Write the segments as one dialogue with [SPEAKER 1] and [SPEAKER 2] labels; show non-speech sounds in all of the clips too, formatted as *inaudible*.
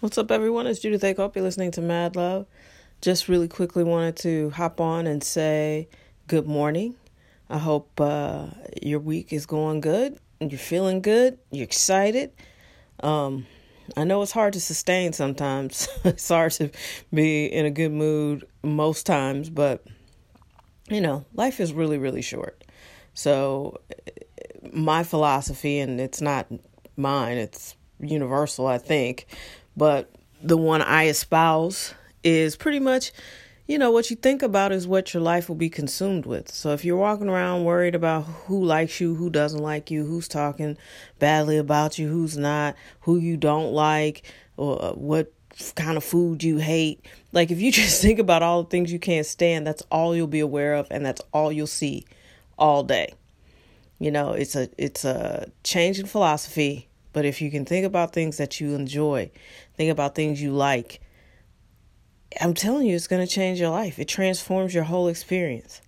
[SPEAKER 1] What's up, everyone? It's Judith A. Hope you're listening to Mad Love. Just really quickly wanted to hop on and say good morning. I hope uh, your week is going good you're feeling good. You're excited. Um, I know it's hard to sustain sometimes. *laughs* it's hard to be in a good mood most times, but you know, life is really, really short. So, my philosophy, and it's not mine, it's universal, I think, but the one I espouse is pretty much, you know, what you think about is what your life will be consumed with. So if you're walking around worried about who likes you, who doesn't like you, who's talking badly about you, who's not, who you don't like, or uh, what kind of food you hate, like if you *laughs* just think about all the things you can't stand, that's all you'll be aware of and that's all you'll see all day. You know, it's a it's a change in philosophy but if you can think about things that you enjoy, think about things you like, I'm telling you, it's going to change your life. It transforms your whole experience.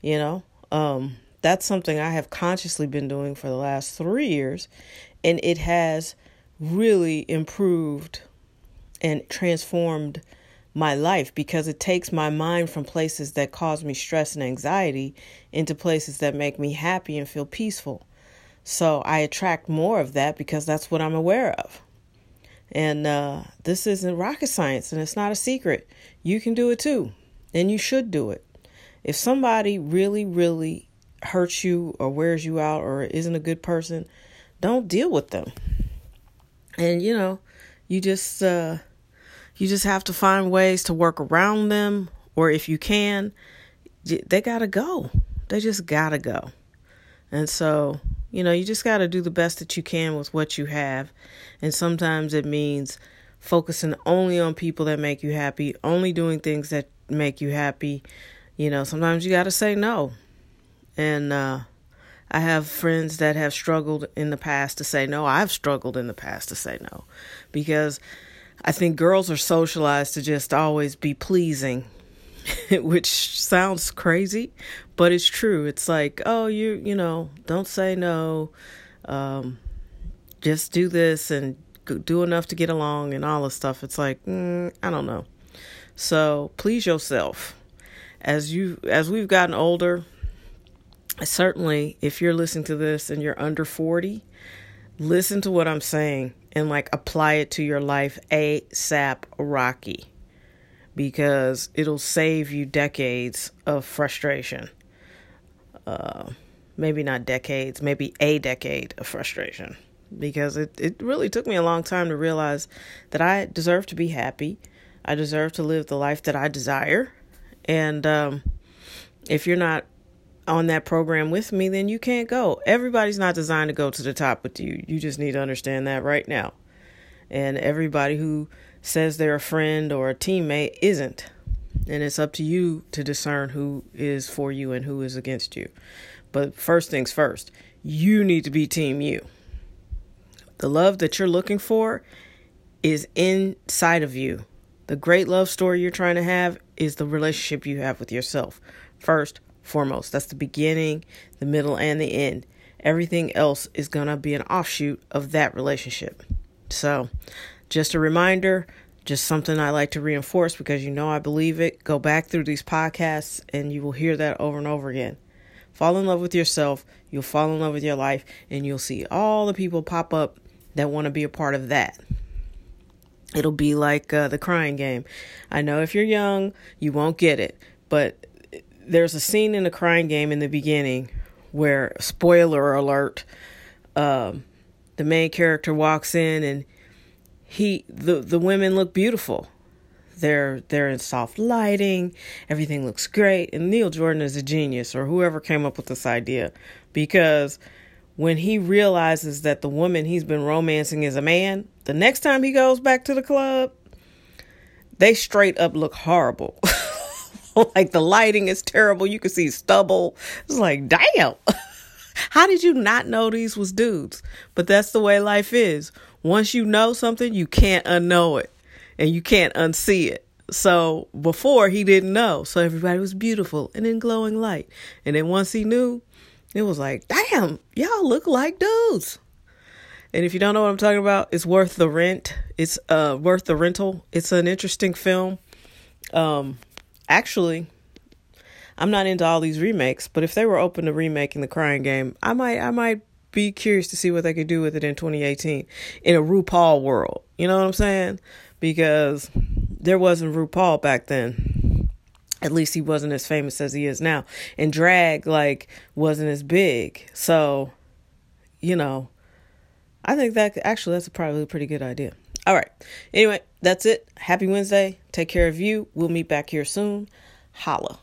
[SPEAKER 1] You know, um, that's something I have consciously been doing for the last three years, and it has really improved and transformed my life because it takes my mind from places that cause me stress and anxiety into places that make me happy and feel peaceful. So I attract more of that because that's what I'm aware of. And uh, this isn't rocket science and it's not a secret. You can do it too, and you should do it. If somebody really, really hurts you or wears you out or isn't a good person, don't deal with them. And you know, you just uh, you just have to find ways to work around them, or if you can, they gotta go. They just gotta go. And so you know, you just got to do the best that you can with what you have. And sometimes it means focusing only on people that make you happy, only doing things that make you happy. You know, sometimes you got to say no. And uh, I have friends that have struggled in the past to say no. I've struggled in the past to say no because I think girls are socialized to just always be pleasing *laughs* which sounds crazy, but it's true. It's like, oh, you, you know, don't say no. Um, just do this and do enough to get along and all this stuff. It's like, mm, I don't know. So please yourself. As you, as we've gotten older, certainly if you're listening to this and you're under 40, listen to what I'm saying and like apply it to your life ASAP Rocky because it'll save you decades of frustration. Uh, maybe not decades, maybe a decade of frustration. Because it, it really took me a long time to realize that I deserve to be happy. I deserve to live the life that I desire. And um, if you're not on that program with me, then you can't go. Everybody's not designed to go to the top with you. You just need to understand that right now. And everybody who says they're a friend or a teammate isn't. And it's up to you to discern who is for you and who is against you. But first things first, you need to be team you. The love that you're looking for is inside of you. The great love story you're trying to have is the relationship you have with yourself. First, foremost, that's the beginning, the middle, and the end. Everything else is going to be an offshoot of that relationship. So, just a reminder, just something I like to reinforce because you know I believe it. Go back through these podcasts and you will hear that over and over again. Fall in love with yourself, you'll fall in love with your life, and you'll see all the people pop up that want to be a part of that. It'll be like uh, the crying game. I know if you're young, you won't get it, but there's a scene in the crying game in the beginning where, spoiler alert, um, the main character walks in and he the the women look beautiful. They're they're in soft lighting, everything looks great, and Neil Jordan is a genius or whoever came up with this idea because when he realizes that the woman he's been romancing is a man, the next time he goes back to the club, they straight up look horrible. *laughs* like the lighting is terrible. You can see stubble. It's like, damn. *laughs* How did you not know these was dudes? But that's the way life is. Once you know something, you can't unknow it and you can't unsee it. So before he didn't know. So everybody was beautiful and in glowing light. And then once he knew, it was like, damn, y'all look like dudes. And if you don't know what I'm talking about, it's worth the rent. It's uh worth the rental. It's an interesting film. Um actually I'm not into all these remakes, but if they were open to remaking the crying game, I might I might be curious to see what they could do with it in 2018 in a RuPaul world. You know what I'm saying? Because there wasn't RuPaul back then. At least he wasn't as famous as he is now. And drag like wasn't as big. So, you know, I think that actually that's probably a pretty good idea. All right. Anyway, that's it. Happy Wednesday. Take care of you. We'll meet back here soon. Holla.